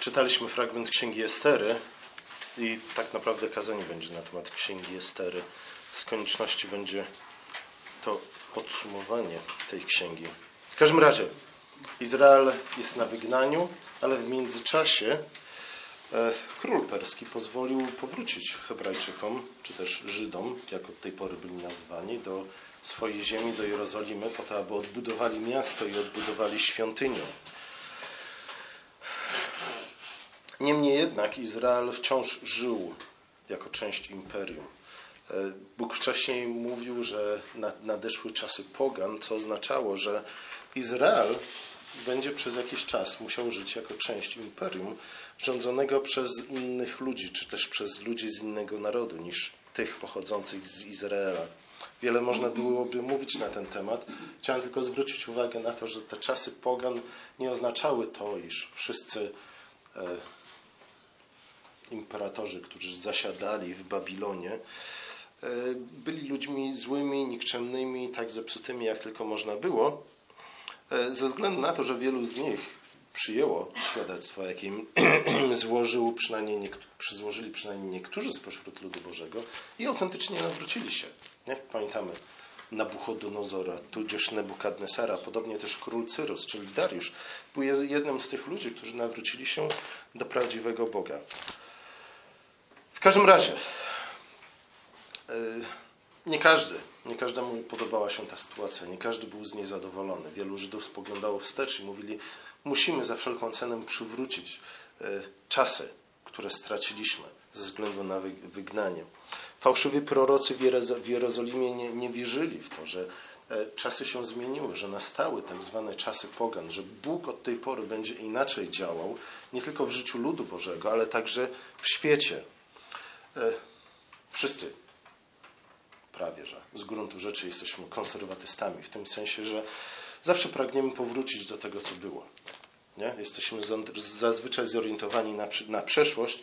Czytaliśmy fragment Księgi Estery i tak naprawdę kazanie będzie na temat Księgi Estery. Z konieczności będzie to podsumowanie tej księgi. W każdym razie, Izrael jest na wygnaniu, ale w międzyczasie e, król perski pozwolił powrócić Hebrajczykom, czy też Żydom, jak od tej pory byli nazwani, do swojej ziemi, do Jerozolimy, po to, aby odbudowali miasto i odbudowali świątynię. Niemniej jednak Izrael wciąż żył jako część imperium. E, Bóg wcześniej mówił, że nadeszły czasy pogan, co oznaczało, że Izrael będzie przez jakiś czas musiał żyć jako część imperium rządzonego przez innych ludzi, czy też przez ludzi z innego narodu niż tych pochodzących z Izraela. Wiele można byłoby mówić na ten temat. Chciałem tylko zwrócić uwagę na to, że te czasy pogan nie oznaczały to, iż wszyscy e, imperatorzy, którzy zasiadali w Babilonie, e, byli ludźmi złymi, nikczemnymi, tak zepsutymi jak tylko można było, e, ze względu na to, że wielu z nich przyjęło świadectwo, jakie im złożył przynajmniej przyzłożyli przynajmniej niektórzy spośród ludu Bożego i autentycznie nawrócili się. Nie? Pamiętamy Nabuchodonozora, tudzież Nebukadnesara, podobnie też król Cyrus, czyli Dariusz, był jednym z tych ludzi, którzy nawrócili się do prawdziwego Boga. W każdym razie, e, nie każdy, nie każdemu podobała się ta sytuacja, nie każdy był z niej zadowolony. Wielu Żydów spoglądało wstecz i mówili, musimy za wszelką cenę przywrócić e, czasy, które straciliśmy ze względu na wygnanie. Fałszywi prorocy w Jerozolimie nie, nie wierzyli w to, że e, czasy się zmieniły, że nastały tak zwane czasy pogan, że Bóg od tej pory będzie inaczej działał, nie tylko w życiu ludu Bożego, ale także w świecie. E, wszyscy prawie, że z gruntu rzeczy jesteśmy konserwatystami, w tym sensie, że zawsze pragniemy powrócić do tego, co było. Nie? Jesteśmy zazwyczaj zorientowani na, na przeszłość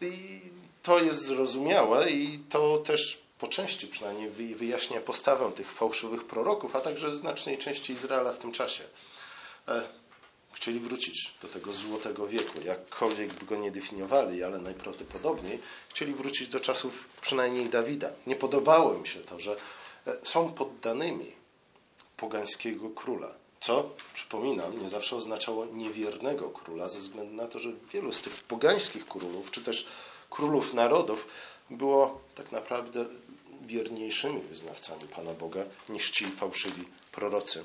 i to jest zrozumiałe i to też po części przynajmniej wyjaśnia postawę tych fałszywych proroków, a także znacznej części Izraela w tym czasie. Chcieli wrócić do tego złotego wieku, jakkolwiek by go nie definiowali, ale najprawdopodobniej chcieli wrócić do czasów przynajmniej Dawida. Nie podobało im się to, że e, są poddanymi pogańskiego króla. Co, przypominam, nie zawsze oznaczało niewiernego króla, ze względu na to, że wielu z tych pogańskich królów, czy też królów narodów, było tak naprawdę wierniejszymi wyznawcami Pana Boga niż ci fałszywi prorocy.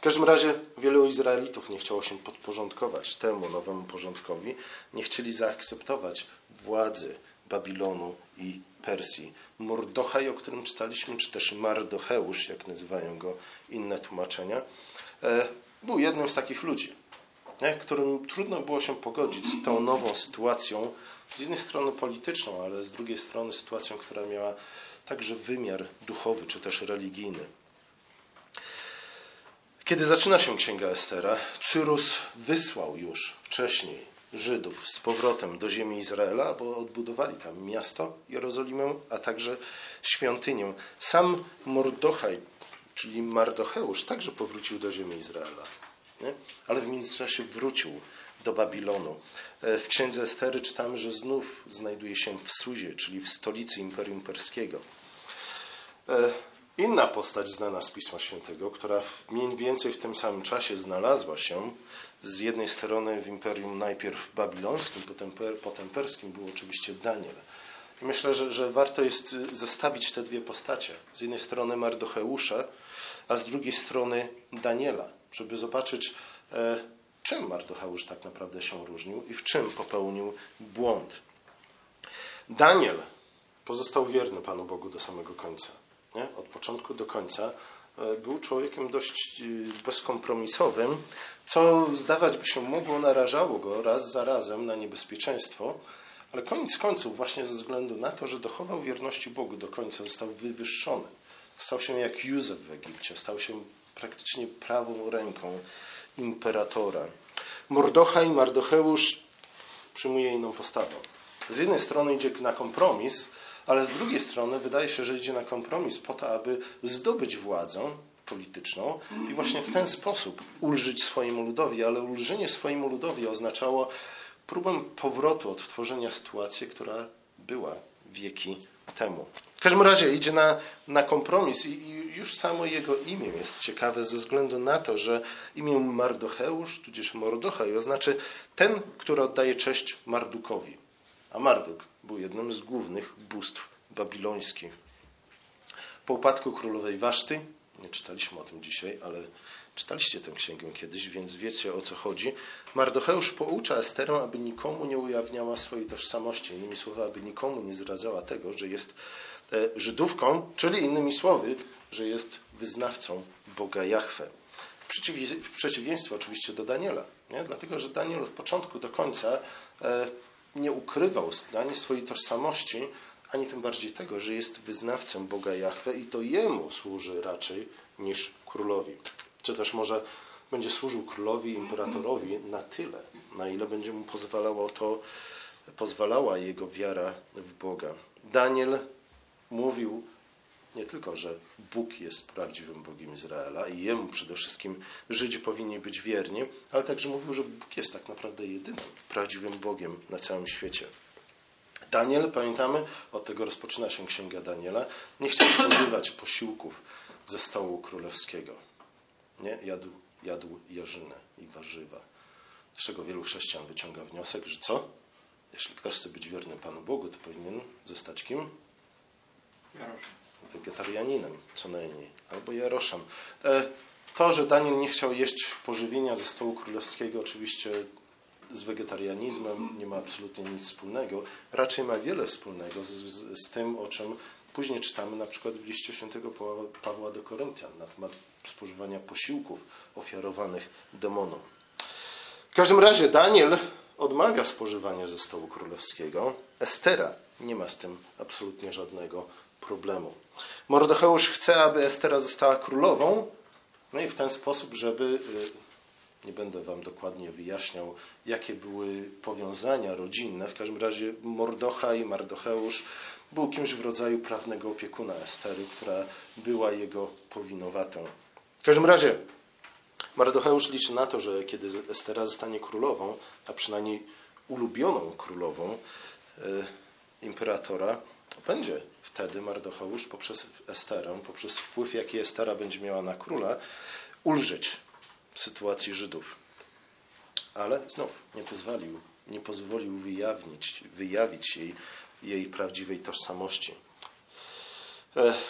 W każdym razie wielu Izraelitów nie chciało się podporządkować temu nowemu porządkowi, nie chcieli zaakceptować władzy Babilonu i Persji. Mordochaj, o którym czytaliśmy, czy też Mardocheusz, jak nazywają go inne tłumaczenia, e, był jednym z takich ludzi, którym trudno było się pogodzić z tą nową sytuacją, z jednej strony polityczną, ale z drugiej strony sytuacją, która miała także wymiar duchowy czy też religijny. Kiedy zaczyna się Księga Estera, Cyrus wysłał już wcześniej Żydów z powrotem do ziemi Izraela, bo odbudowali tam miasto, Jerozolimę, a także świątynię. Sam Mordochaj, czyli Mardocheusz, także powrócił do ziemi Izraela. Nie? Ale w międzyczasie wrócił do Babilonu. E, w księdze Estery czytamy, że znów znajduje się w Suzie, czyli w stolicy Imperium Perskiego. Inna postać znana z Pisma Świętego, która mniej więcej w tym samym czasie znalazła się z jednej strony w imperium najpierw babilońskim, potem, potem perskim, był oczywiście Daniel. I myślę, że, że warto jest zestawić te dwie postacie. Z jednej strony Mardocheusza, a z drugiej strony Daniela, żeby zobaczyć, e, czym Mardocheusz tak naprawdę się różnił i w czym popełnił błąd. Daniel pozostał wierny Panu Bogu do samego końca nie? od początku do końca, e, był człowiekiem dość e, bezkompromisowym, co zdawać by się mogło narażało go raz za razem na niebezpieczeństwo, ale koniec końców, właśnie ze względu na to, że dochował wierności Bogu do końca, został wywyższony. Stał się jak Józef w Egipcie, stał się praktycznie prawą ręką imperatora. Mordocha i Mardocheusz przyjmuje inną postawę. Z jednej strony idzie na kompromis, ale z drugiej strony wydaje się, że idzie na kompromis po to, aby zdobyć władzę, polityczną i właśnie w ten sposób ulżyć swojemu ludowi, ale ulżenie swojemu ludowi oznaczało próbę powrotu, odtworzenia sytuacji, która była wieki temu. W każdym razie idzie na, na kompromis i, już samo jego imię jest ciekawe ze względu na to, że imię Mardocheusz, tudzież Mordochaj, oznacza ten, który oddaje cześć Mardukowi. A Marduk był jednym z głównych bóstw babilońskich. Po upadku królowej Waszty, nie czytaliśmy o tym dzisiaj, ale czytaliście tę księgę kiedyś, więc wiecie o co chodzi. Mardocheusz poucza Esterę, aby nikomu nie ujawniała swojej tożsamości. Innymi słowy, aby nikomu nie zdradzała tego, że jest e, Żydówką, czyli innymi słowy, że jest wyznawcą Boga Jahwe. W przeciwieństwie oczywiście do Daniela, nie? dlatego że Daniel od początku do końca e, nie ukrywał ani swojej tożsamości, ani tym bardziej tego, że jest wyznawcą Boga Jahwe i to jemu służy raczej niż królowi. Czy też może będzie służył królowi, imperatorowi na tyle, na ile będzie mu pozwalało to, pozwalała jego wiara w Boga. Daniel mówił nie tylko, że Bóg jest prawdziwym Bogiem Izraela i Jemu przede wszystkim Żydzi powinni być wierni, ale także mówił, że Bóg jest tak naprawdę jedynym prawdziwym Bogiem na całym świecie. Daniel, pamiętamy, od tego rozpoczyna się księga Daniela, nie chciał spożywać posiłków ze stołu królewskiego. Nie? Jadł, jadł jarzynę i warzywa. Z czego wielu chrześcijan wyciąga wniosek, że co? Jeśli ktoś chce być wierny Panu Bogu, to powinien zostać kim? Jaroszem. Wegetarianinem, co najmniej, albo Jaroszem. E, to, że Daniel nie chciał jeść pożywienia ze stołu królewskiego, oczywiście z wegetarianizmem nie ma absolutnie nic wspólnego. Raczej ma wiele wspólnego z, z, z tym, o czym później czytamy na przykład w liście świętego Pawła do Koryntian na temat spożywania posiłków ofiarowanych demonom. W każdym razie Daniel odmawia spożywania ze stołu królewskiego. Estera nie ma z tym absolutnie żadnego problemu. Mordecheusz chce, aby Estera została królową, no i w ten sposób, żeby y, nie będę Wam dokładnie wyjaśniał, jakie były powiązania rodzinne. W każdym razie Mordocha i Mardocheusz był kimś w rodzaju prawnego opiekuna Estery, która była jego powinowatą. W każdym razie Mardocheusz liczy na to, że kiedy Estera zostanie królową, a przynajmniej ulubioną królową e, imperatora, będzie wtedy Mardocheusz poprzez Esterę, poprzez wpływ, jaki Estera będzie miała na króla, ulżyć sytuacji Żydów. Ale znów nie pozwolił, nie pozwolił wyjawnić, wyjawić jej, jej prawdziwej tożsamości.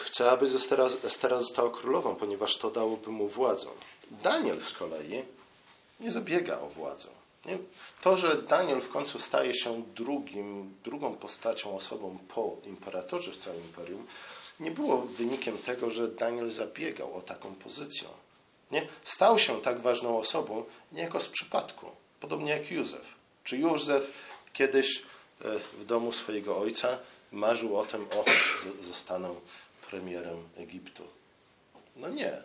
Chce, aby Estera, Estera została królową, ponieważ to dałoby mu władzę. Daniel z kolei nie zabiega o władzę. To, że Daniel w końcu staje się drugim, drugą postacią, osobą po imperatorze w całym imperium, nie było wynikiem tego, że Daniel zabiegał o taką pozycję. Nie? Stał się tak ważną osobą niejako z przypadku, podobnie jak Józef. Czy Józef kiedyś e, w domu swojego ojca marzył o tym, o, zostanę premierem Egiptu? No nie.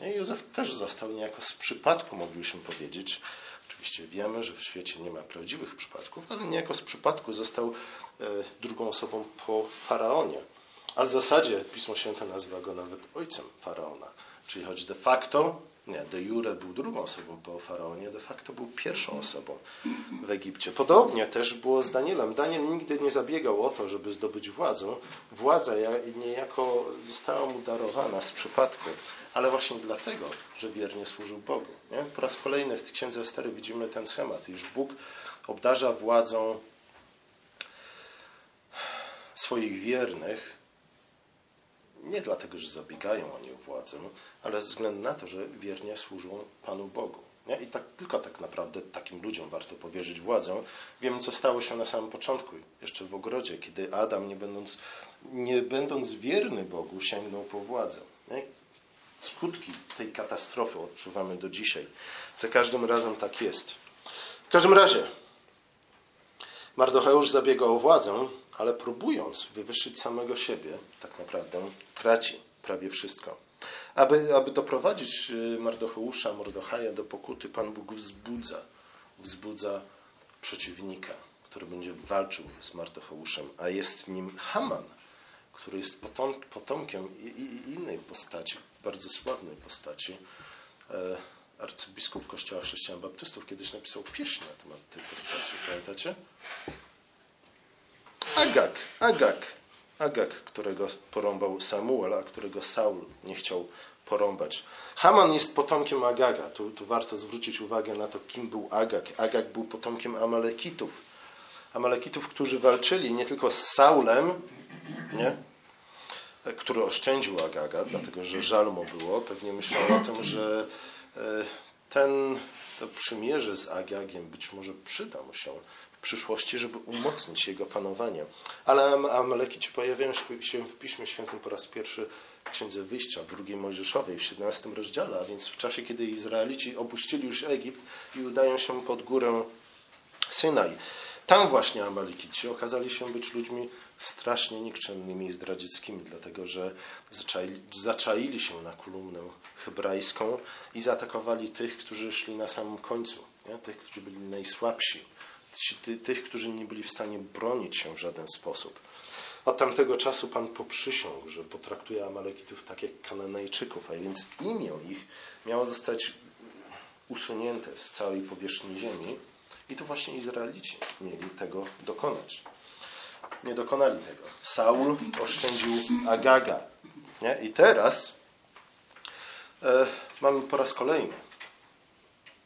nie. Józef też został niejako z przypadku, moglibyśmy powiedzieć. Oczywiście wiemy, że w świecie nie ma prawdziwych przypadków, ale niejako z przypadku został e, drugą osobą po faraonie. A w zasadzie Pismo Święte nazywa go nawet ojcem faraona. Czyli choć de facto, nie, de jure był drugą osobą po faraonie, de facto był pierwszą osobą w Egipcie. Podobnie też było z Danielem. Daniel nigdy nie zabiegał o to, żeby zdobyć władzę. Władza niejako została mu darowana z przypadku, ale właśnie dlatego, że wiernie służył Bogu. Nie? Po raz kolejny w Księdze Estery widzimy ten schemat, iż Bóg obdarza władzą swoich wiernych, nie dlatego, że zabiegają oni o władzę, ale ze względu na to, że wiernie służą Panu Bogu. Nie? I tak, tylko tak naprawdę takim ludziom warto powierzyć władzę. Wiemy, co stało się na samym początku, jeszcze w ogrodzie, kiedy Adam, nie będąc, nie będąc wierny Bogu, sięgnął po władzę. Nie? Skutki tej katastrofy odczuwamy do dzisiaj. Za każdym razem tak jest. W każdym razie, Mardocheusz zabiega o władzę, ale próbując wywyższyć samego siebie, tak naprawdę traci prawie wszystko. Aby, aby doprowadzić y, Mardocheusza, Mordochaja do pokuty, Pan Bóg wzbudza, wzbudza przeciwnika, który będzie walczył z Mardocheuszem, a jest nim Haman, który jest potomkiem innej postaci, bardzo sławnej postaci. E, arcybiskup Kościoła Chrześcijan Baptystów kiedyś napisał pieśń na temat tej postaci. Pamiętacie? Agag, Agag, Agag, którego porąbał Samuel, a którego Saul nie chciał porąbać. Haman jest potomkiem Agaga. Tu, tu warto zwrócić uwagę na to, kim był Agag. Agag był potomkiem Amalekitów. Amalekitów, którzy walczyli nie tylko z Saulem, nie? Który oszczędził Agaga, dlatego że żal mu było. Pewnie myślał o tym, że e, ten, to przymierze z Agagiem być może przyda mu się w przyszłości, żeby umocnić jego panowanie. Ale Amalekici pojawiają się w Piśmie Świętym po raz pierwszy w Księdze Wyjścia, drugiej Mojżeszowej, w 17 rozdziale, a więc w czasie, kiedy Izraelici opuścili już Egipt i udają się pod górę Synaj. Tam właśnie Amalekici okazali się być ludźmi strasznie nikczemnymi i zdradzieckimi, dlatego że zaczaili, zaczaili się na kolumnę hebrajską i zaatakowali tych, którzy szli na samym końcu, nie? tych, którzy byli najsłabsi, tych, którzy nie byli w stanie bronić się w żaden sposób. Od tamtego czasu Pan poprzysiągł, że potraktuje Amalekitów tak jak Kananejczyków, a więc imię ich miało zostać usunięte z całej powierzchni ziemi i to właśnie Izraelici mieli tego dokonać. Nie dokonali tego. Saul oszczędził Agaga. Nie? I teraz e, mamy po raz kolejny,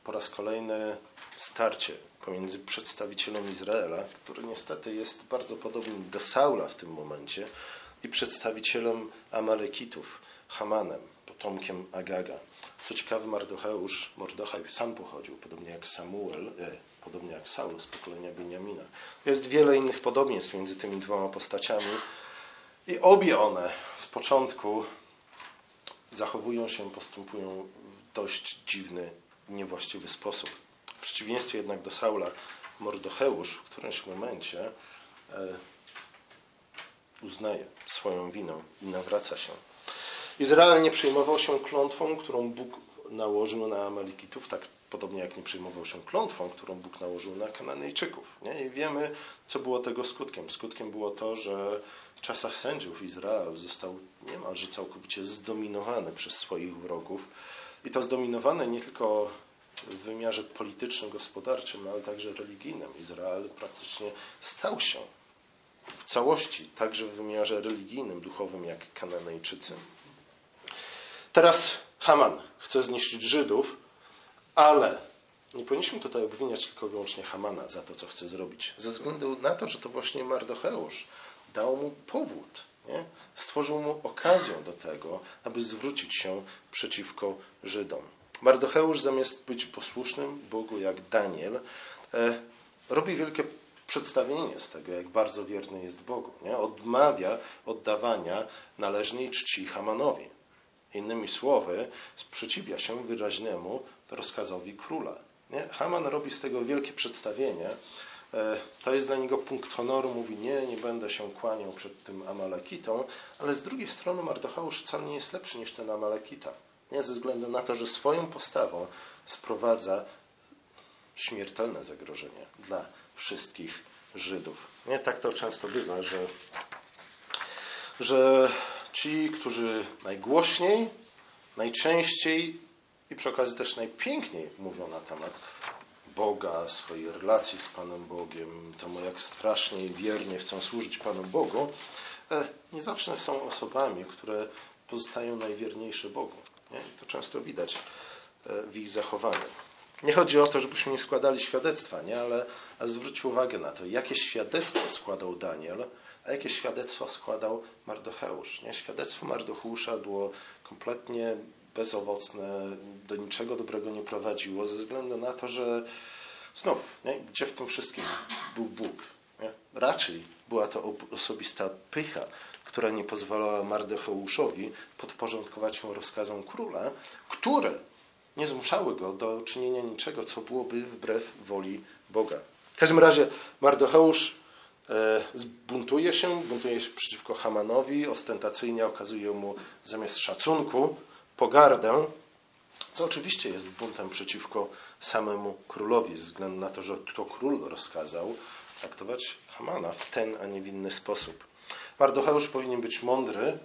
po raz kolejny starcie pomiędzy przedstawicielem Izraela, który niestety jest bardzo podobny do Saula w tym momencie, i przedstawicielem Amalekitów, Hamanem, potomkiem Agaga. Co ciekawe, Mardocheusz, Mordochaj sam pochodził, podobnie jak Samuel, e, podobnie jak Saul z pokolenia Beniamina. Jest wiele innych podobieństw między tymi dwoma postaciami i obie one z początku zachowują się, postępują w dość dziwny, niewłaściwy sposób. W przeciwieństwie jednak do Saula, Mordocheusz w którymś momencie e, uznaje swoją winę i nawraca się. Izrael nie przejmował się klątwą, którą Bóg nałożył na Amalekitów, tak podobnie jak nie przejmował się klątwą, którą Bóg nałożył na Kananejczyków. Nie? I wiemy, co było tego skutkiem. Skutkiem było to, że w czasach sędziów Izrael został niemalże całkowicie zdominowany przez swoich wrogów. I to zdominowane nie tylko w wymiarze politycznym, gospodarczym, ale także religijnym. Izrael praktycznie stał się w całości, także w wymiarze religijnym, duchowym, jak Kananejczycy. Teraz Haman chce zniszczyć Żydów, ale nie powinniśmy tutaj obwiniać tylko wyłącznie Hamana za to, co chce zrobić. Ze względu na to, że to właśnie Mardocheusz dał mu powód, nie? stworzył mu okazję do tego, aby zwrócić się przeciwko Żydom. Mardocheusz zamiast być posłusznym Bogu jak Daniel, e, robi wielkie przedstawienie z tego, jak bardzo wierny jest Bogu. Nie? Odmawia oddawania należnej czci Hamanowi. Innymi słowy, sprzeciwia się wyraźnemu rozkazowi króla. Nie? Haman robi z tego wielkie przedstawienie. E, to jest dla niego punkt honoru. Mówi, nie, nie będę się kłaniał przed tym Amalekitą, ale z drugiej strony Mardocheusz wcale nie jest lepszy niż ten Amalekita. Nie? Ze względu na to, że swoją postawą sprowadza śmiertelne zagrożenie dla wszystkich Żydów. Nie tak to często bywa, że, że ci, którzy najgłośniej, najczęściej i przy okazji też najpiękniej mówią na temat Boga, swojej relacji z Panem Bogiem, temu jak strasznie i wiernie chcą służyć Panu Bogu, e, nie zawsze są osobami, które pozostają najwierniejsze Bogu. Nie? To często widać e, w ich zachowaniu. Nie chodzi o to, żebyśmy nie składali świadectwa, nie? Ale, ale zwróćcie uwagę na to, jakie świadectwo składał Daniel, a jakie świadectwo składał Mardocheusz. Nie? Świadectwo Mardocheusza było kompletnie bezowocne, do niczego dobrego nie prowadziło, ze względu na to, że znów, nie? gdzie w tym wszystkim był Bóg? Nie? Raczej była to osobista pycha, która nie pozwalała Mardocheuszowi podporządkować się rozkazom króla, które nie zmuszały go do czynienia niczego, co byłoby wbrew woli Boga. W każdym razie Mardocheusz zbuntuje się, buntuje się przeciwko Hamanowi, ostentacyjnie okazuje mu zamiast szacunku pogardę, co oczywiście jest buntem przeciwko samemu królowi, ze względu na to, że to król rozkazał traktować Hamana w ten, a nie w inny sposób. Mardocheusz powinien być mądry,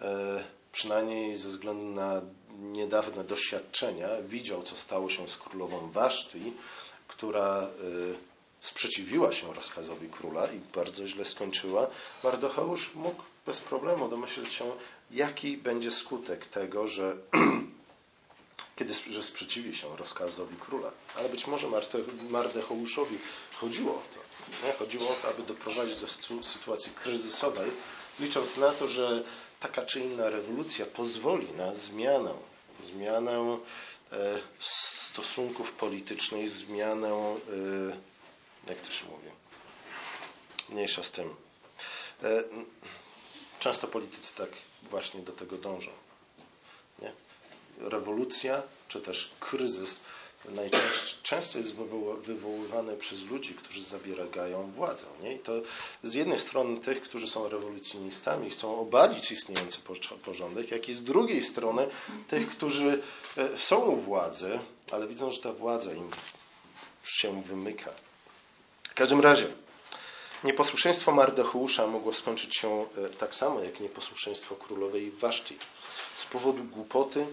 e, przynajmniej ze względu na niedawne doświadczenia, widział, co stało się z królową Waszti, która sprzeciwiła się rozkazowi króla i bardzo źle skończyła, Mardocheusz mógł bez problemu domyśleć się, jaki będzie skutek tego, że kiedy że sprzeciwi się rozkazowi króla. Ale być może Mardecheuszowi chodziło o to. Nie? Chodziło o to, aby doprowadzić do sytuacji kryzysowej, licząc na to, że taka czy inna rewolucja pozwoli na zmianę, zmianę e, stosunków politycznych, zmianę, się mówi, mniejsza z tym. E, często politycy tak właśnie do tego dążą. Nie? Rewolucja, czy też kryzys najczęściej jest wywoływany przez ludzi, którzy zabierają władzę. Nie? I to z jednej strony tych, którzy są rewolucjonistami, chcą obalić istniejący porządek, jak i z drugiej strony tych, którzy e, są u władzy, ale widzą, że ta władza im się wymyka. W każdym razie, nieposłuszeństwo Mardecheusza mogło skończyć się e, tak samo, jak nieposłuszeństwo królowej Waszti. Z powodu głupoty,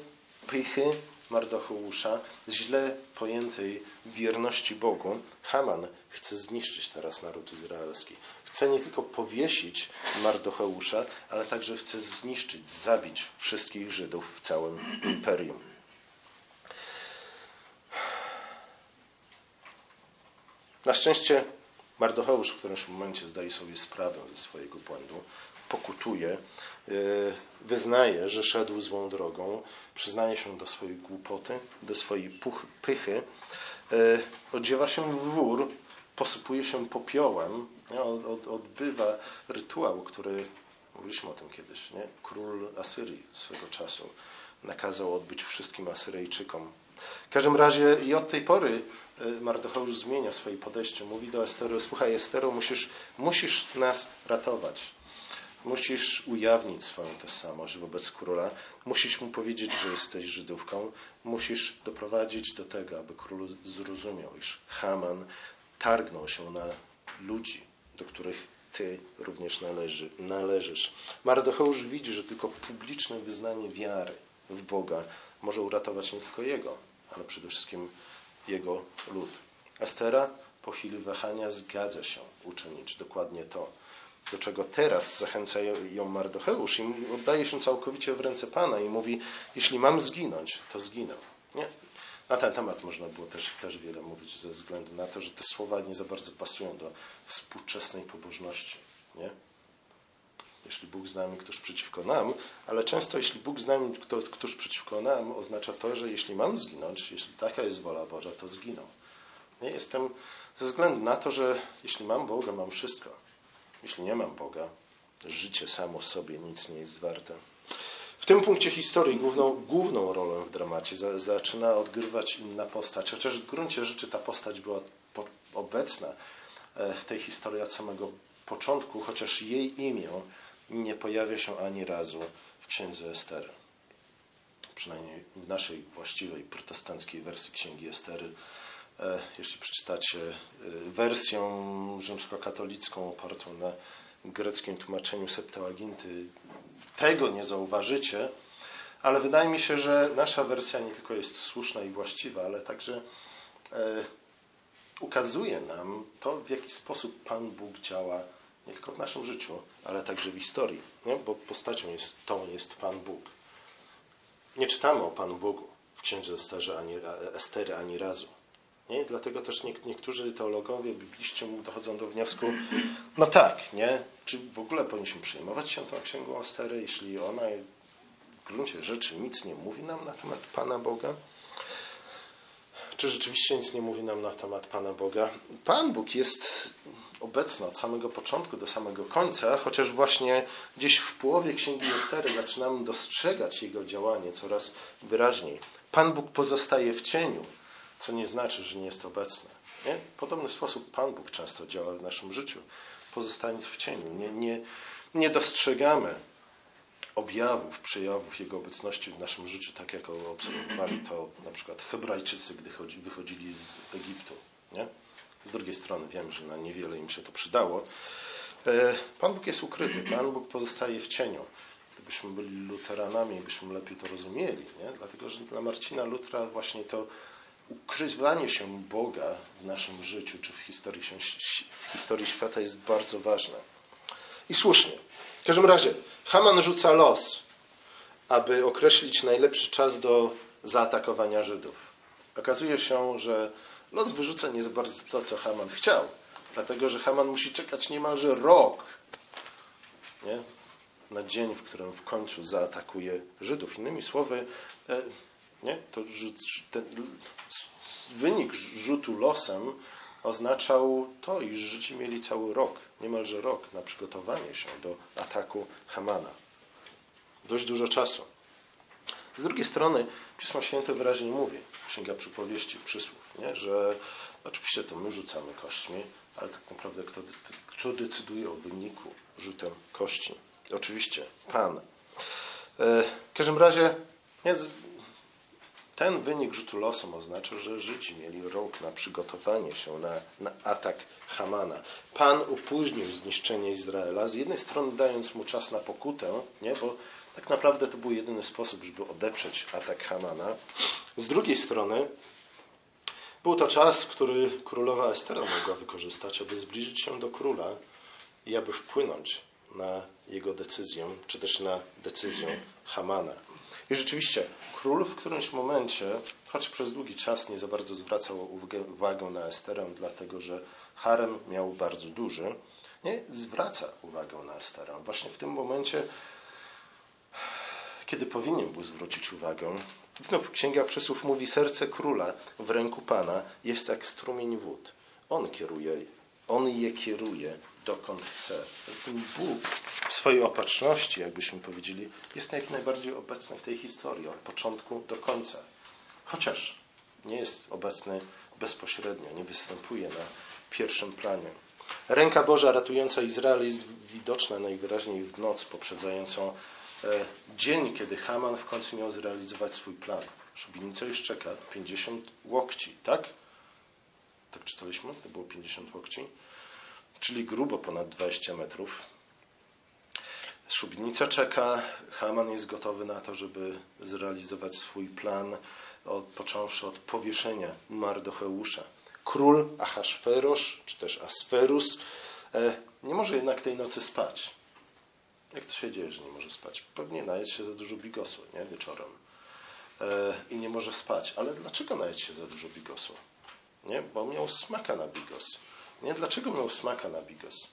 pychy, Mardocheusza, źle pojętej wierności Bogu, Haman chce zniszczyć teraz naród izraelski. Chce nie tylko powiesić Mardocheusza, ale także chce zniszczyć, zabić wszystkich Żydów w całym imperium. Na szczęście Mardocheusz w którymś momencie zdaje sobie sprawę ze swojego błędu pokutuje, e, wyznaje, że szedł złą drogą, przyznaje się do swojej głupoty, do swojej pychy, e, odziewa się w wór, posypuje się popiołem, odbywa rytuał, który, mówiliśmy o tym kiedyś, nie? król Asyrii swego czasu nakazał odbyć wszystkim Asyryjczykom. W każdym razie i od tej pory Mardocheusz zmienia swoje podejście. Mówi do Estery, słuchaj Estero, musisz, musisz nas ratować. Musisz ujawnić swoją tożsamość wobec króla. Musisz mu powiedzieć, że jesteś Żydówką. Musisz doprowadzić do tego, aby król zrozumiał, iż Haman targnął się na ludzi, do których ty również należy, należysz. Mardocheusz widzi, że tylko publiczne wyznanie wiary w Boga może uratować nie tylko jego, ale przede wszystkim jego lud. Estera po chwili wahania zgadza się uczynić dokładnie to do czego teraz zachęca ją Mardocheusz i oddaje się całkowicie w ręce Pana i mówi, jeśli mam zginąć, to zginę. Nie? Na ten temat można było też, też wiele mówić ze względu na to, że te słowa nie za bardzo pasują do współczesnej pobożności. Nie? Jeśli Bóg z nami, któż przeciwko nam, ale często jeśli Bóg z nami, kto, któż przeciwko nam, oznacza to, że jeśli mam zginąć, jeśli taka jest wola Boża, to zginę. Nie jestem ze względu na to, że jeśli mam Boga, mam wszystko. Jeśli nie mam Boga, życie samo w sobie nic nie jest warte. W tym punkcie historii główną, główną rolę w dramacie za, zaczyna odgrywać inna postać, chociaż w gruncie rzeczy ta postać była po, obecna e, w tej historii od samego początku, chociaż jej imię nie pojawia się ani razu w księdze Estery. Przynajmniej w naszej właściwej protestanckiej wersji księgi Estery E, jeśli przeczytacie e, wersję rzymskokatolicką opartą na greckim tłumaczeniu Septuaginty, tego nie zauważycie, ale wydaje mi się, że nasza wersja nie tylko jest słuszna i właściwa, ale także e, ukazuje nam to, w jaki sposób Pan Bóg działa nie tylko w naszym życiu, ale także w historii, nie? bo postacią jest, tą jest Pan Bóg. Nie czytamy o Panu Bogu w księdze Esterze ani, Estery ani razu. Nie? Dlatego też niektórzy teologowie, bibliści dochodzą do wniosku, no tak, nie? Czy w ogóle powinniśmy przejmować się tą księgą Estery, jeśli ona w gruncie rzeczy nic nie mówi nam na temat Pana Boga? Czy rzeczywiście nic nie mówi nam na temat Pana Boga? Pan Bóg jest obecny od samego początku do samego końca, chociaż właśnie gdzieś w połowie Księgi Estery zaczynamy dostrzegać Jego działanie coraz wyraźniej. Pan Bóg pozostaje w cieniu, co nie znaczy, że nie jest obecny. Nie? W podobny sposób Pan Bóg często działa w naszym życiu, pozostając w cieniu. Nie, nie, nie dostrzegamy objawów, przejawów Jego obecności w naszym życiu, tak jak obserwowali to na przykład Hebrajczycy, gdy wychodzili z Egiptu. Nie? Z drugiej strony wiem, że na niewiele im się to przydało. E, Pan Bóg jest ukryty, Pan Bóg pozostaje w cieniu. byśmy byli luteranami, byśmy lepiej to rozumieli. Nie? Dlatego, że dla Marcina Lutra właśnie to ukrywanie się Boga w naszym życiu czy w historii, w historii świata jest bardzo ważne. I słusznie. W każdym razie, Haman rzuca los, aby określić najlepszy czas do zaatakowania Żydów. Okazuje się, że los wyrzuca nie za bardzo to, co Haman chciał, dlatego że Haman musi czekać niemalże rok nie? na dzień, w którym w końcu zaatakuje Żydów. Innymi słowy, e, nie? To ten wynik rzutu losem oznaczał to, iż Żydzi mieli cały rok, niemalże rok na przygotowanie się do ataku Hamana. Dość dużo czasu. Z drugiej strony Pismo Święte wyraźnie mówi, Księga Przypowieści, przysłów, nie? że oczywiście to my rzucamy kośćmi, ale tak naprawdę kto, kto decyduje o wyniku rzutem kości? Oczywiście Pan. E, w każdym razie nie, ten wynik rzutu losem oznacza, że Żydzi mieli rok na przygotowanie się na, na, atak Hamana. Pan opóźnił zniszczenie Izraela, z jednej strony dając mu czas na pokutę, nie? bo tak naprawdę to był jedyny sposób, żeby odeprzeć atak Hamana. Z drugiej strony był to czas, który królowa Estera mogła wykorzystać, aby zbliżyć się do króla i aby wpłynąć na jego decyzję, czy też na decyzję Hamana. I rzeczywiście król w którymś momencie, choć przez długi czas nie za bardzo zwracał uwagę na Esterę, dlatego że harem miał bardzo duży, nie zwraca uwagę na Esterę. Właśnie w tym momencie, kiedy powinien był zwrócić uwagę, znów Księga Przysłów mówi, serce króla w ręku Pana jest jak strumień wód. On kieruje, on je kieruje dokąd chce. Ten Bóg w swojej opatrzności, jakbyśmy powiedzieli, jest jak najbardziej obecny w tej historii, od początku do końca. Chociaż nie jest obecny bezpośrednio, nie występuje na pierwszym planie. Ręka Boża ratująca Izrael jest widoczna najwyraźniej w noc poprzedzającą e, dzień, kiedy Haman w końcu miał zrealizować swój plan. Szubienica już czeka 50 łokci, tak? Tak czytaliśmy? To było 50 łokci czyli grubo ponad 20 metrów. Szubienica czeka, Haman jest gotowy na to, żeby zrealizować swój plan, od, począwszy od powieszenia Mardocheusza. Król Ahasferosz, czy też Asferus, e, nie może jednak tej nocy spać. Jak to się dzieje, że nie może spać? Pewnie najeść się za dużo bigosu, nie? Wieczorem. E, I nie może spać. Ale dlaczego najeść się za dużo bigosu? Nie? Bo miał smaka na bigos. Nie? Dlaczego miał smaka na bigos?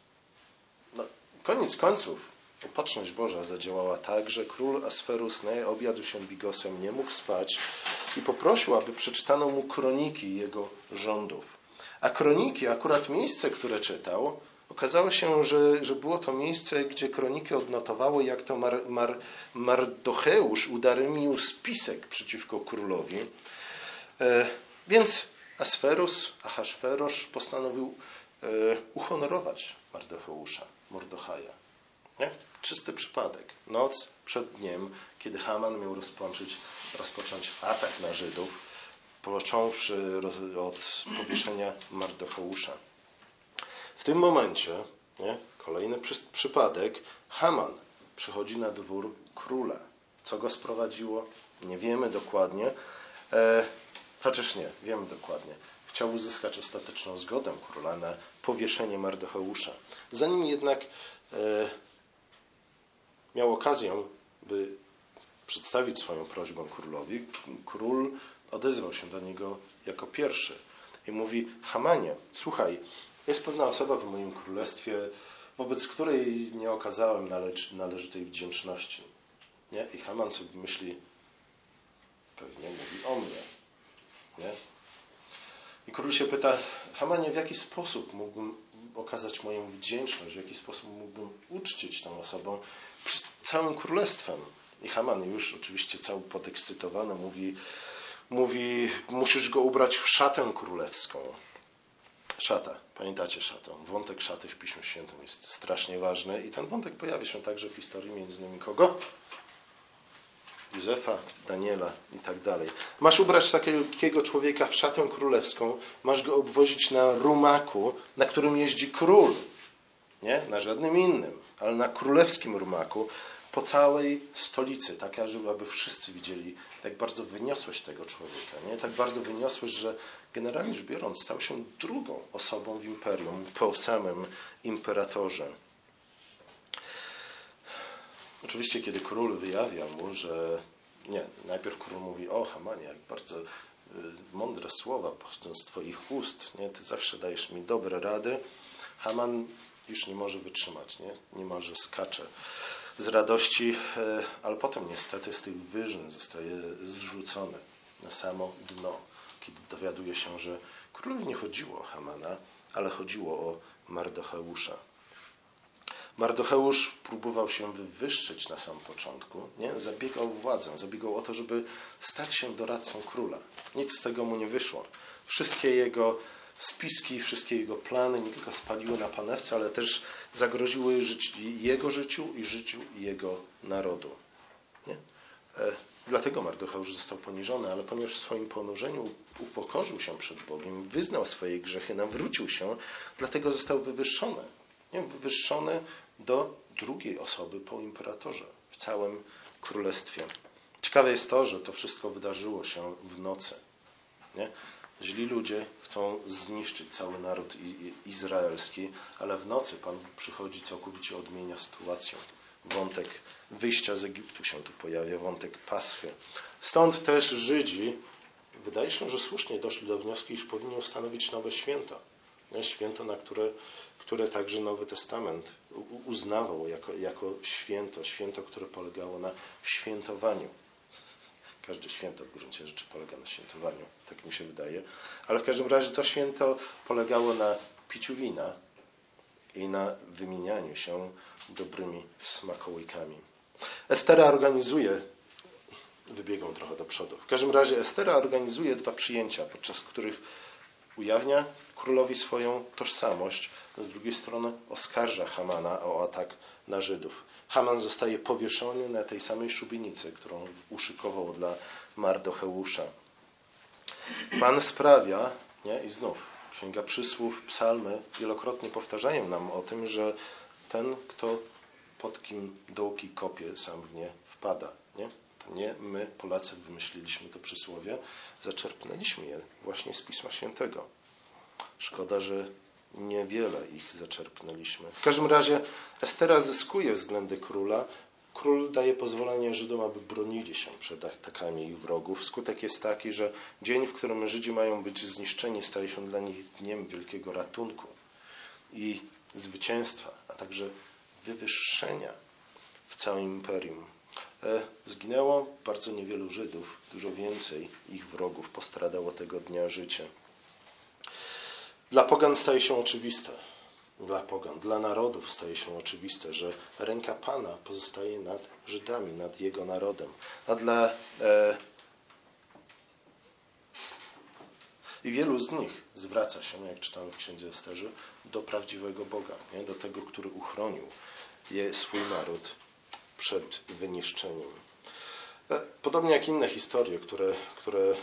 No, koniec końców Opatrzność Boża zadziałała tak, że król Asferus nie objadł się bigosem, nie mógł spać i poprosił, aby przeczytano mu kroniki jego rządów. A kroniki, akurat miejsce, które czytał, okazało się, że, że było to miejsce, gdzie kroniki odnotowały, jak to Mar, Mar, Mardocheusz udaremnił spisek przeciwko królowi. E, więc Asferus, Ahasferosz postanowił e, uhonorować Mardocheusza, Mordochaja. Nie? Czysty przypadek. Noc przed dniem, kiedy Haman miał rozpocząć, rozpocząć atak na Żydów, począwszy od powieszenia Mardocheusza. W tym momencie, nie? kolejny przy, przypadek, Haman przychodzi na dwór króla. Co go sprowadziło? Nie wiemy dokładnie. E, Chociaż nie, wiemy dokładnie. Chciał uzyskać ostateczną zgodę króla na powieszenie Mardocheusza. Zanim jednak e, miał okazję, by przedstawić swoją prośbę królowi, król odezwał się do niego jako pierwszy i mówi: Hamanie, słuchaj, jest pewna osoba w moim królestwie, wobec której nie okazałem należytej wdzięczności. Nie? I Haman sobie myśli, pewnie mówi o mnie. Nie? I król się pyta, Hamanie, w jaki sposób mógłbym okazać moją wdzięczność, w jaki sposób mógłbym uczcić tą osobą całym królestwem. I Haman już oczywiście cały podekscytowany mówi, mówi, musisz go ubrać w szatę królewską. Szata, pamiętacie szatę? Wątek szaty w Piśmie Świętym jest strasznie ważny i ten wątek pojawia się także w historii między innymi kogo? Józefa, Daniela i tak dalej. Masz ubrać takiego człowieka w szatę królewską, masz go obwozić na rumaku, na którym jeździ król. Nie? Na żadnym innym, ale na królewskim rumaku. po całej stolicy, tak aby wszyscy widzieli, jak bardzo wyniosłeś tego człowieka. Nie? Tak bardzo wyniosłeś, że generalnie rzecz biorąc stał się drugą osobą w imperium po samym imperatorze. Oczywiście, kiedy król wyjawia mu, że nie, najpierw król mówi, o Hamanie, jak bardzo y, mądre słowa pochodzą z Twoich ust, nie? Ty zawsze dajesz mi dobre rady. Haman już nie może wytrzymać, nie? Nie może skacze z radości, e, ale potem niestety z tych wyżyn zostaje zrzucony na samo dno, kiedy dowiaduje się, że królowi nie chodziło o Hamana, ale chodziło o Mardocheusza. Mardocheusz próbował się wywyższyć na samym początku, nie? zabiegał władzę, zabiegał o to, żeby stać się doradcą króla. Nic z tego mu nie wyszło. Wszystkie jego spiski, wszystkie jego plany nie tylko spaliły na panewce, ale też zagroziły jego życiu i życiu jego narodu. Nie? E, dlatego Mardocheusz został poniżony, ale ponieważ w swoim ponurzeniu upokorzył się przed Bogiem, wyznał swoje grzechy, nawrócił się, dlatego został wywyższony. Nie? Wywyższony do drugiej osoby po imperatorze w całym królestwie. Ciekawe jest to, że to wszystko wydarzyło się w nocy. Nie? Źli ludzie chcą zniszczyć cały naród izraelski, ale w nocy Pan przychodzi całkowicie odmienia sytuację. Wątek wyjścia z Egiptu się tu pojawia, wątek Paschy. Stąd też Żydzi, wydaje się, że słusznie doszli do wniosku, iż powinni ustanowić nowe święta. Święto, na które, które także Nowy Testament uznawał jako, jako święto, święto, które polegało na świętowaniu Każde święto w gruncie rzeczy polega na świętowaniu, tak mi się wydaje. Ale w każdym razie to święto polegało na piciu wina i na wymienianiu się dobrymi smakołykami. Estera organizuje, wybiegam trochę do przodu, w każdym razie Estera organizuje dwa przyjęcia, podczas których ujawnia królowi swoją tożsamość, z drugiej strony oskarża Hamana o atak na Żydów. Haman zostaje powieszony na tej samej szubienicy, którą uszykował dla Mardocheusza. Pan sprawia, nie? i znów Księga Przysłów, psalmy wielokrotnie powtarzają nam o tym, że ten, kto pod kim dołki kopie, sam w nie wpada. Nie? To nie my, Polacy, wymyśliliśmy to przysłowie, zaczerpnęliśmy je właśnie z Pisma Świętego. Szkoda, że niewiele ich zaczerpnęliśmy. W każdym razie Estera zyskuje względy króla. Król daje pozwolenie Żydom, aby bronili się przed atakami ich wrogów. Skutek jest taki, że dzień, w którym Żydzi mają być zniszczeni, staje się dla nich dniem wielkiego ratunku i zwycięstwa, a także wywyższenia w całym imperium. E, zginęło bardzo niewielu Żydów, dużo więcej ich wrogów postradało tego dnia życie. Dla pogan staje się oczywiste, dla pogan, dla narodów staje się oczywiste, że ręka Pana pozostaje nad Żydami, nad Jego narodem. A dla e, i wielu z nich zwraca się, jak czytamy w Księdze Esterzy, do prawdziwego Boga, nie? do tego, który uchronił je, swój naród przed wyniszczeniem. E, podobnie jak inne historie, które, które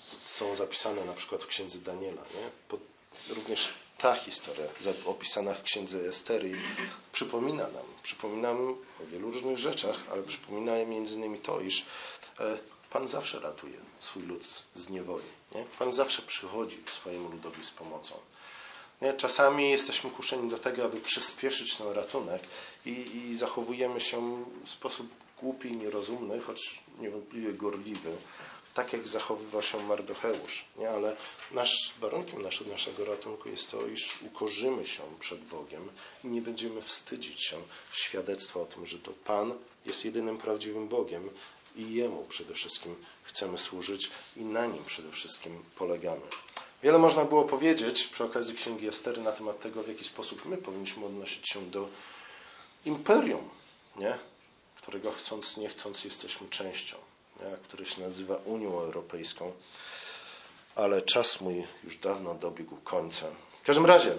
są zapisane na przykład w Księdze Daniela. Nie? również ta historia opisana w księdze Estery przypomina nam, przypomina nam o wielu różnych rzeczach, ale przypomina między innymi to, iż e, Pan zawsze ratuje swój lud z niewoli. Nie? Pan zawsze przychodzi swojemu ludowi z pomocą. Nie? Czasami jesteśmy kuszeni do tego, aby przyspieszyć ten ratunek i, i zachowujemy się w sposób głupi i nierozumny, choć niewątpliwie gorliwy tak jak zachowywał się Mardocheusz. Nie? Ale nasz, warunkiem naszego, naszego ratunku jest to, iż ukorzymy się przed Bogiem i nie będziemy wstydzić się świadectwa o tym, że to Pan jest jedynym prawdziwym Bogiem i Jemu przede wszystkim chcemy służyć i na Nim przede wszystkim polegamy. Wiele można było powiedzieć przy okazji Księgi Estery na temat tego, w jaki sposób my powinniśmy odnosić się do imperium, nie? którego chcąc, nie chcąc jesteśmy częścią który się nazywa Unią Europejską, ale czas mój już dawno dobiegł końca. W każdym razie,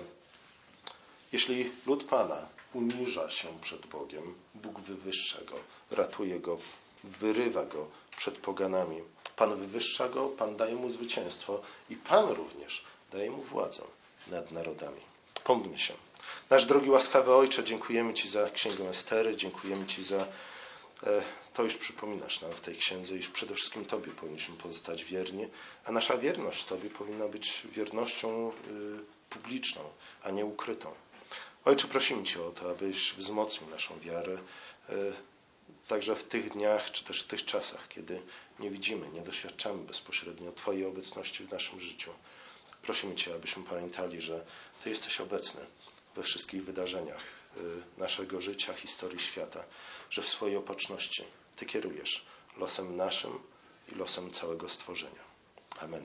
jeśli lud Pana uniża się przed Bogiem, Bóg wywyższa go, ratuje go, wyrywa go przed poganami. Pan wywyższa go, Pan daje mu zwycięstwo i Pan również daje mu władzę nad narodami. Pomódlmy się. Nasz drogi łaskawy Ojcze, dziękujemy Ci za Księgę Estery, dziękujemy Ci za E, to już przypominasz nam w tej księdze, iż przede wszystkim Tobie powinniśmy pozostać wierni, a nasza wierność Tobie powinna być wiernością y, publiczną, a nie ukrytą. Ojcze, prosimy Cię o to, abyś wzmocnił naszą wiarę, y, także w tych dniach, czy też w tych czasach, kiedy nie widzimy, nie doświadczamy bezpośrednio Twojej obecności w naszym życiu. Prosimy Cię, abyśmy pamiętali, że Ty jesteś obecny we wszystkich wydarzeniach y, naszego życia, historii świata, że w swojej opatrzności Ty kierujesz losem naszym i losem całego stworzenia. Amen.